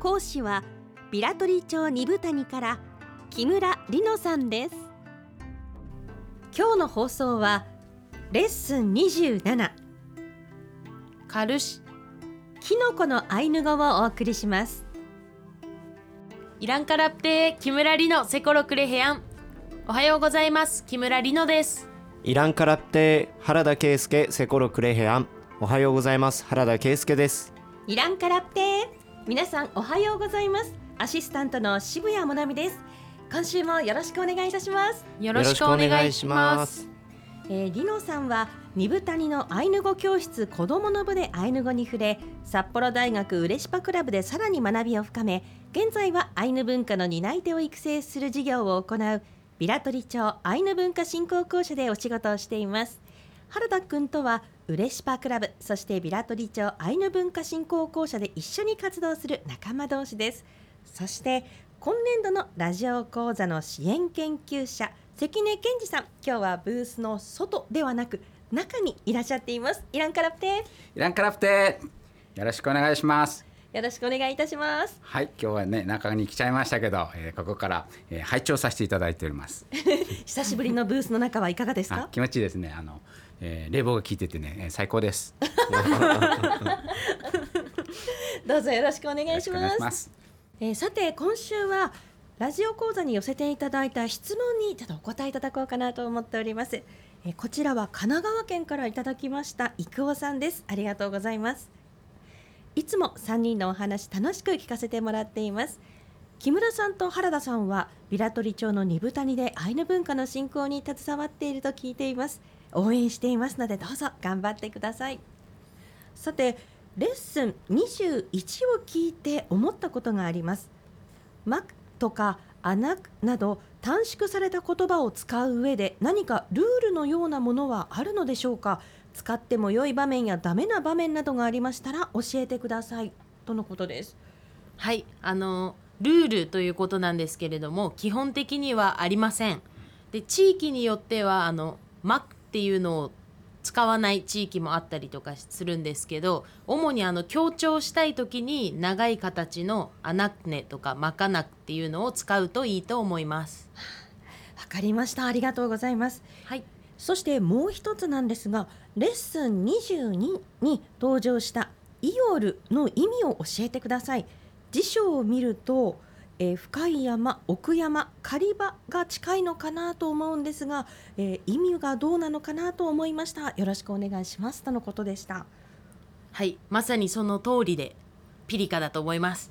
講師はビラトリ町二部谷から木村里乃さんです。今日の放送はレッスン27カルシキノコのアイヌ語をお送りします。イランカラプテ木村里乃セコロクレヘアン。おはようございます。木村里乃です。イランカラプテ原田圭介セコロクレヘアン。おはようございます。原田圭介です。イランカラプテ皆さんおはようございます。アシスタントの渋谷もなみです。今週もよろしくお願いいたします。よろしくお願いします。えー、リノさんは二部谷のアイヌ語教室子どもの部でアイヌ語に触れ札幌大学ウレシパクラブでさらに学びを深め現在はアイヌ文化の担い手を育成する事業を行うビラトリ町アイヌ文化振興公社でお仕事をしています原田くんとはウレシパクラブそしてビラトリ町アイヌ文化振興公社で一緒に活動する仲間同士です。そして今年度のラジオ講座の支援研究者関根健二さん。今日はブースの外ではなく中にいらっしゃっています。イランカラプテイランカラプテよろしくお願いします。よろしくお願いいたします。はい今日はね中に来ちゃいましたけど、えー、ここから、えー、拝聴させていただいております。久しぶりのブースの中はいかがですか？気持ちいいですね。あの、えー、冷房が効いててね、えー、最高ですどうぞよろしくお願いしますえー、さて今週はラジオ講座に寄せていただいた質問にちょっとお答えいただこうかなと思っております。えこちらは神奈川県からいただきました郁夫さんです。ありがとうございます。いつも3人のお話楽しく聞かせてもらっています。木村さんと原田さんはビラトリ町の二部谷でアイヌ文化の振興に携わっていると聞いています。応援していますのでどうぞ頑張ってください。さてレッスン21を聞いて思ったことがあります。マとかアナなど短縮された言葉を使う上で何かルールのようなものはあるのでしょうか？使っても良い場面やダメな場面などがありましたら教えてください。とのことです。はい。あのルールということなんですけれども基本的にはありません。で地域によってはあのマっていうのを使わない地域もあったりとかするんですけど主にあの強調したい時に長い形のアナクネとかマカナクっていうのを使うといいと思います。わかりました。ありがとうございます。はい。そしてもう一つなんですがレッスン22に登場したイオルの意味を教えてください。辞書を見るとえー、深い山奥山狩り場が近いのかなと思うんですが、えー、意味がどうなのかなと思いました。よろしくお願いしますとのことでした。はいまさにその通りでピリカだと思います。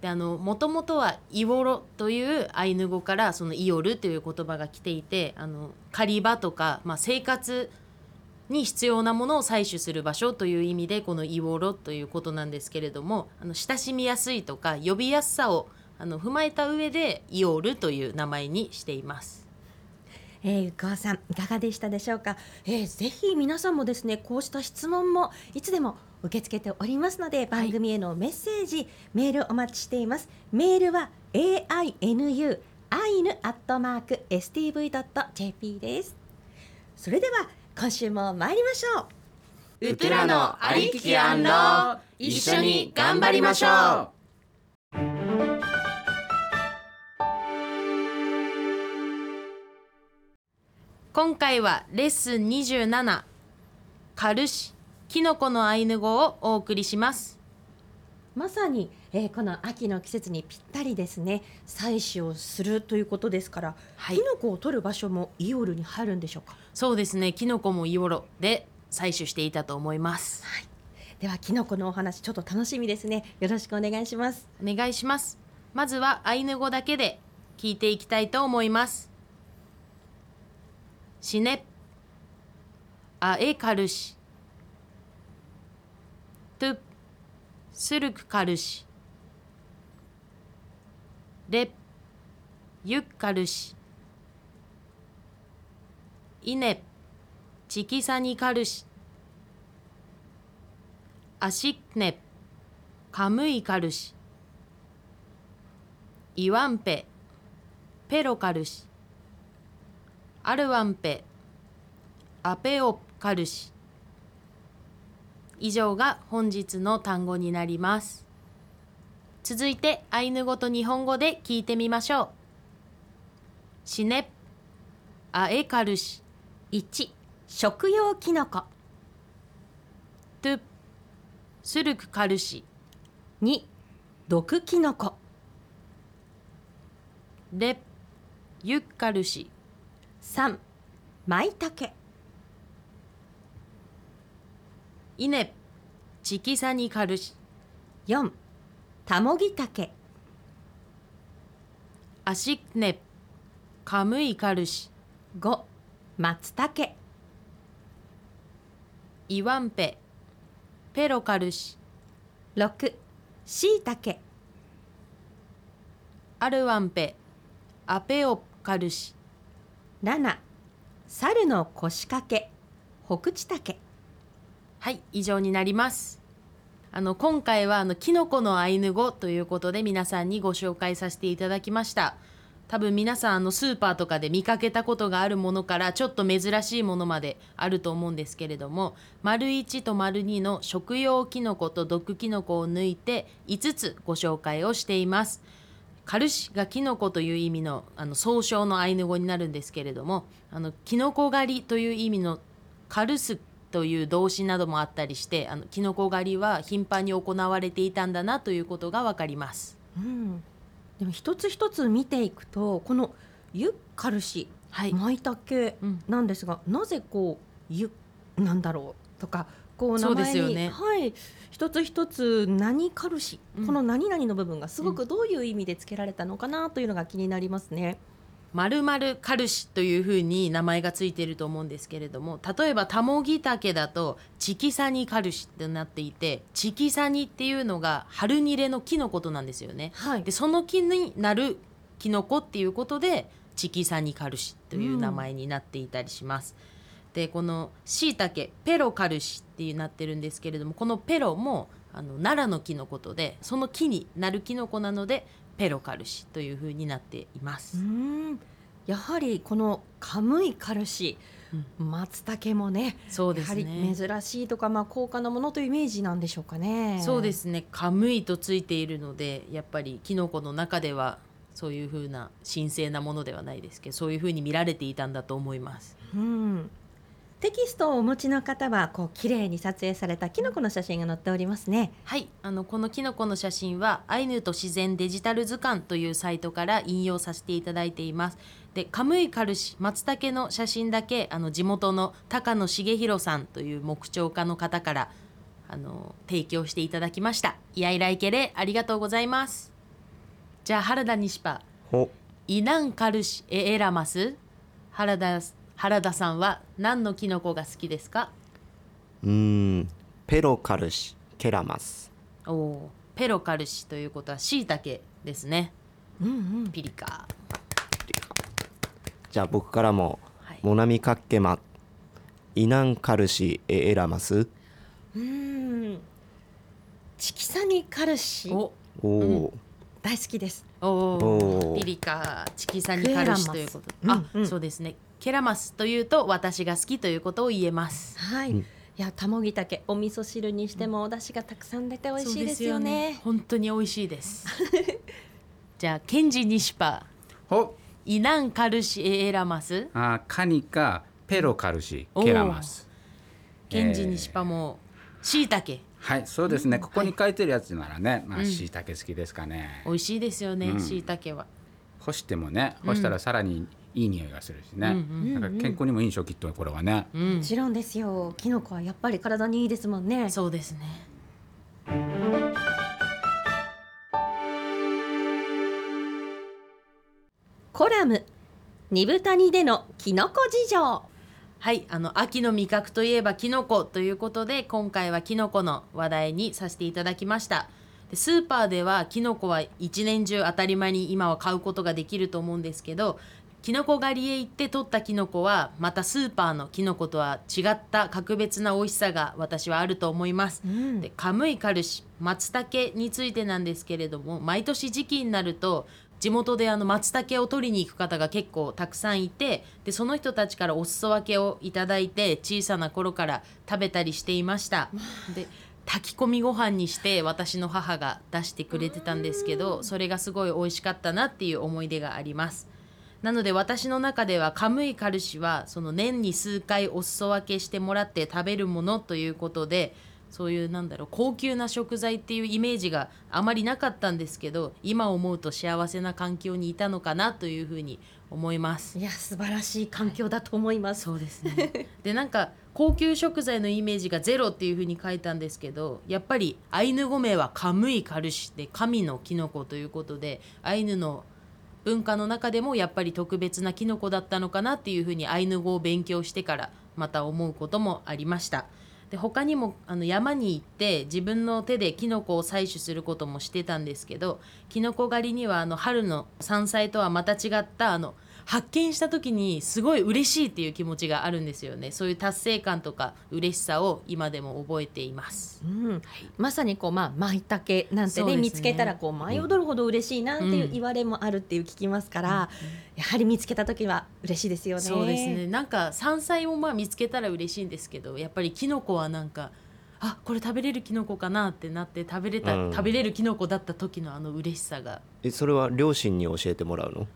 であのもともとはイオロというアイヌ語からそのイオルという言葉が来ていてあの狩り場とか、まあ、生活に必要なものを採取する場所という意味でこのイオロということなんですけれどもあの親しみやすいとか呼びやすさをあの踏まえた上でイオールという名前にしています。えー、ゆかわさんいかがでしたでしょうか、えー、ぜひ皆さんもですねこうした質問もいつでも受け付けておりますので番組へのメッセージ、はい、メールお待ちしています。メールは ainu アイヌアットマーク stv.jp です。それでは今週も参りましょう。ウトラのありきき一緒に頑張りましょう今回はレッスン27カルシキノコのアイヌ語をお送りします。まさに、えー、この秋の季節にぴったりですね。採取をするということですから、はい、キノコを取る場所もイオルに入るんでしょうか？そうですね。キノコもイオロで採取していたと思います、はい、ではキノコのお話ちょっと楽しみですね。よろしくお願いします。お願いします。まずはアイヌ語だけで聞いていきたいと思います死ね。あえかるし。とするくかるし。れゆっかるし。いね。ちきさにかるし。あしっね。かむいかるし。いわんぺ。ペロかるし。アルワンペ。アペオカルシ。以上が本日の単語になります。続いてアイヌ語と日本語で聞いてみましょう。シネアエカルシ。1食用キノコ。トゥ。スルクカルシ。2毒キノコ。レユッカルシ。3マイタケイネチキサニカルシ4タモギタケアシッネカムイカルシ5松茸。イワンペペロカルシ6しいたけアルワンペアペオカルシ7猿の腰掛け北地竹はい以上になります。あの今回はあのキノコのアイヌ語ということで皆さんにご紹介させていただきました。多分皆さんあのスーパーとかで見かけたことがあるものからちょっと珍しいものまであると思うんですけれども丸1と丸2の食用キノコと毒キノコを抜いて5つご紹介をしています。カルシがキノコという意味のあの総称のアイヌ語になるんですけれどもあのキノコ狩りという意味のカルスという動詞などもあったりしてあのキノコ狩りは頻繁に行われていたんだなということがわかります。うん。でも一つ一つ見ていくとこのユッカルシはい、マイタケうんなんですが、なぜこうユなんだろうとかこう名前に、ねはい一つ一つ何カルシ、うんこの何々の部分がすごくどういう意味で付けられたのかなというのが気になりますね。まるまるカルシというふうに名前がついていると思うんですけれども例えばタモギタケだとチキサニカルシってなっていてチキサニっていうのが春ニレの木のことなんですよね。はいでその木になるキノコっていうことでチキサニカルシという名前になっていたりします。でこのシイタケペロカルシってなってるんですけれどもこのペロもあの奈良の木のことでその木になるキノコなのでペロカルシというふうになっています。うーんやはりこのカムイカルシ、松茸もねそうでやはりすね。珍しいとか、まあ、高価なものというイメージなんでしょうかね。そうですね。カムイとついているので、やっぱりキノコの中ではそういう風な神聖なものではないですけど、そういう風に見られていたんだと思います。うん、テキストをお持ちの方はこう綺麗に撮影されたキノコの写真が載っておりますね。はい、あのこのキノコの写真はアイヌと自然デジタル図鑑というサイトから引用させていただいています。で、カムイカルシ松茸の写真だけあの地元の高野茂弘さんという木彫家の方からあの提供していただきました。イヤイライケレありがとうございます。じゃあ原田西パほイナンカルシエエラマス原田原田さんは何のキノコが好きですか？うーんペロカルシケラマス。おおペロカルシということはシイタケですね。うんうん、ピリカ。じゃあ僕からもはい。モナミカッケマイナンカルシエエラマス？うん。チキサニカルシ。お。おお、大好きです。おおピリカチキサニカルシということ。あ、うん。うん。そうですねケラマスというと私が好きということを言えます。はい。うん。いや、たもぎたけ、お味噌汁にしても、お出汁がたくさん出て美味しいですよね。本当に美味しいです。じゃあケンジニシパほイナンカルシエエラマス？あカニカペロカルシケラマス。ケンジニシパもシイタケはいそうですね、ここに書いてるやつならね、まあうん。しいたけ好きですかね、美味しいですよねうん。シイタケは。干してもね干したらさらにいい匂いがするしね、うんうんなんか健康にもいいでしょきっとこれはね、うん。もちろんですよ。キノコはやっぱり体にいいですもんね。そうですね。コラム、二部谷でのキノコ事情。はい、あの秋の味覚といえばキノコということで今回はキノコの話題にさせていただきました。でスーパーではキノコは一年中当たり前に今は買うことができると思うんですけどキノコ狩りへ行って取ったキノコはまたスーパーのキノコとは違った格別な美味しさが私はあると思います。うんでカムイカルシ松茸についてなんですけれども毎年時期になると地元であの松茸を取りに行く方が結構たくさんいてでその人たちからお裾分けをいただいて小さな頃から食べたりしていました。で炊き込みご飯にして私の母が出してくれてたんですけどそれがすごい美味しかったなっていう思い出があります。なので私の中ではカムイカルシはその年に数回お裾分けしてもらって食べるものということでそういうなんだろう高級な食材っていうイメージがあまりなかったんですけど今思うと幸せな環境にいたのかなというふうに思います。いや素晴らしい環境だと思います。そうですねでなんか高級食材のイメージがゼロっていうふうに書いたんですけどやっぱりアイヌ語名はカムイカルシで神のキノコということでアイヌの文化の中でもやっぱり特別なキノコだったのかなっていうふうにアイヌ語を勉強してからまた思うこともありました。で他にもあの山に行って自分の手でキノコを採取することもしてたんですけどキノコ狩りにはあの春の山菜とはまた違ったあの発見した時にすごい嬉しいっていう気持ちがあるんですよね。そういう達成感とか嬉しさを今でも覚えています。うん、まさにこうまあ舞茸なんてねね。見つけたらこう舞い踊るほど嬉しいなんていううん。言われもあるっていう聞きますから、やはり見つけた時は嬉しいですよね。そうですね。なんか山菜もまあ見つけたら嬉しいんですけどやっぱりキノコはなんかあこれ食べれるキノコかなってなって食べれた、うん。食べれるキノコだった時のあの嬉しさが。えそれは両親に教えてもらうの？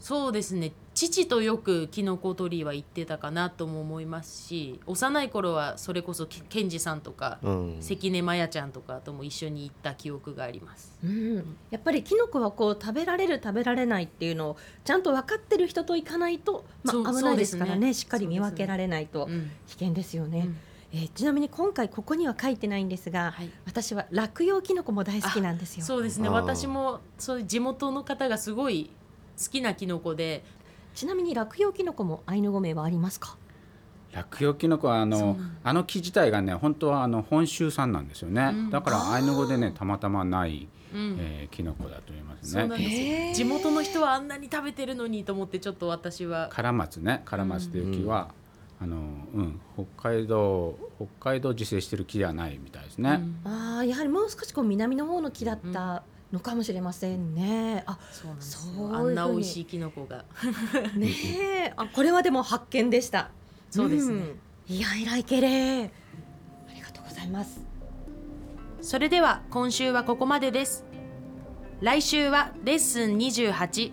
そうですね。父とよくキノコ取りは行ってたかなとも思いますし幼い頃はそれこそけケンジさんとか、うん。関根麻也ちゃんとかとも一緒に行った記憶があります。うん、やっぱりキノコはこう食べられる食べられないっていうのをちゃんと分かってる人と行かないと、まそうあ、危ないですからね。そうですね。しっかり見分けられないと。うん。危険ですよね、うん。えーちなみに今回ここには書いてないんですが、はい。私は落葉キノコも大好きなんですよ。そうですね。あー。私もそういう地元の方がすごい好きなキノコで。ちなみに落葉キノコもアイヌ語名はありますか？落葉きのこはあのあの木自体がね本当はあの本州産なんですよね、うん。だからアイヌ語でねたまたまない、うん。えー、キノコだと思いますね。ですへー。よ地元の人はあんなに食べてるのにと思ってちょっと私は。カラマツね。カラマツという木は、あのうん。北海道北海道自生してる木ではないみたいですね、うん。ああやはりもう少しこう南の方の木だったのかもしれませんね。あそうなんですよ。あんな美味しいキノコが。ねえ。あこれはでも発見でした。そうですね。ん。いやいらいけれ。ありがとうございます。それでは今週はここまでです。来週はレッスン28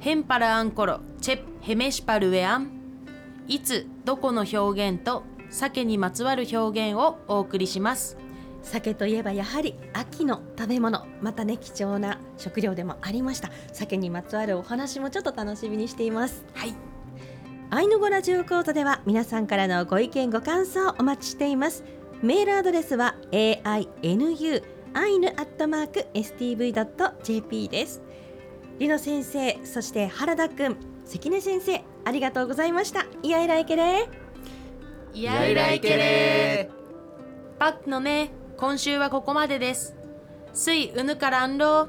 ヘンパラアンコロチェプヘメシパルウェアン。いつどこの表現と鮭にまつわる表現をお送りします鮭といえばやはり秋の食べ物。またね貴重な食料でもありました。鮭にまつわるお話もちょっと楽しみにしています。はい。アイヌ語ラジオ講座では皆さんからのご意見ご感想お待ちしています。メールアドレスは ainu アイヌアットマーク stv.jp です。リノ先生そして原田くん関根先生ありがとうございました。いやいらいけれ。いやいらいけれ。パックのね今週はここまでです。スイウヌカランロー。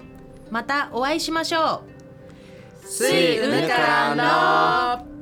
またお会いしましょう。スイウヌカランロー。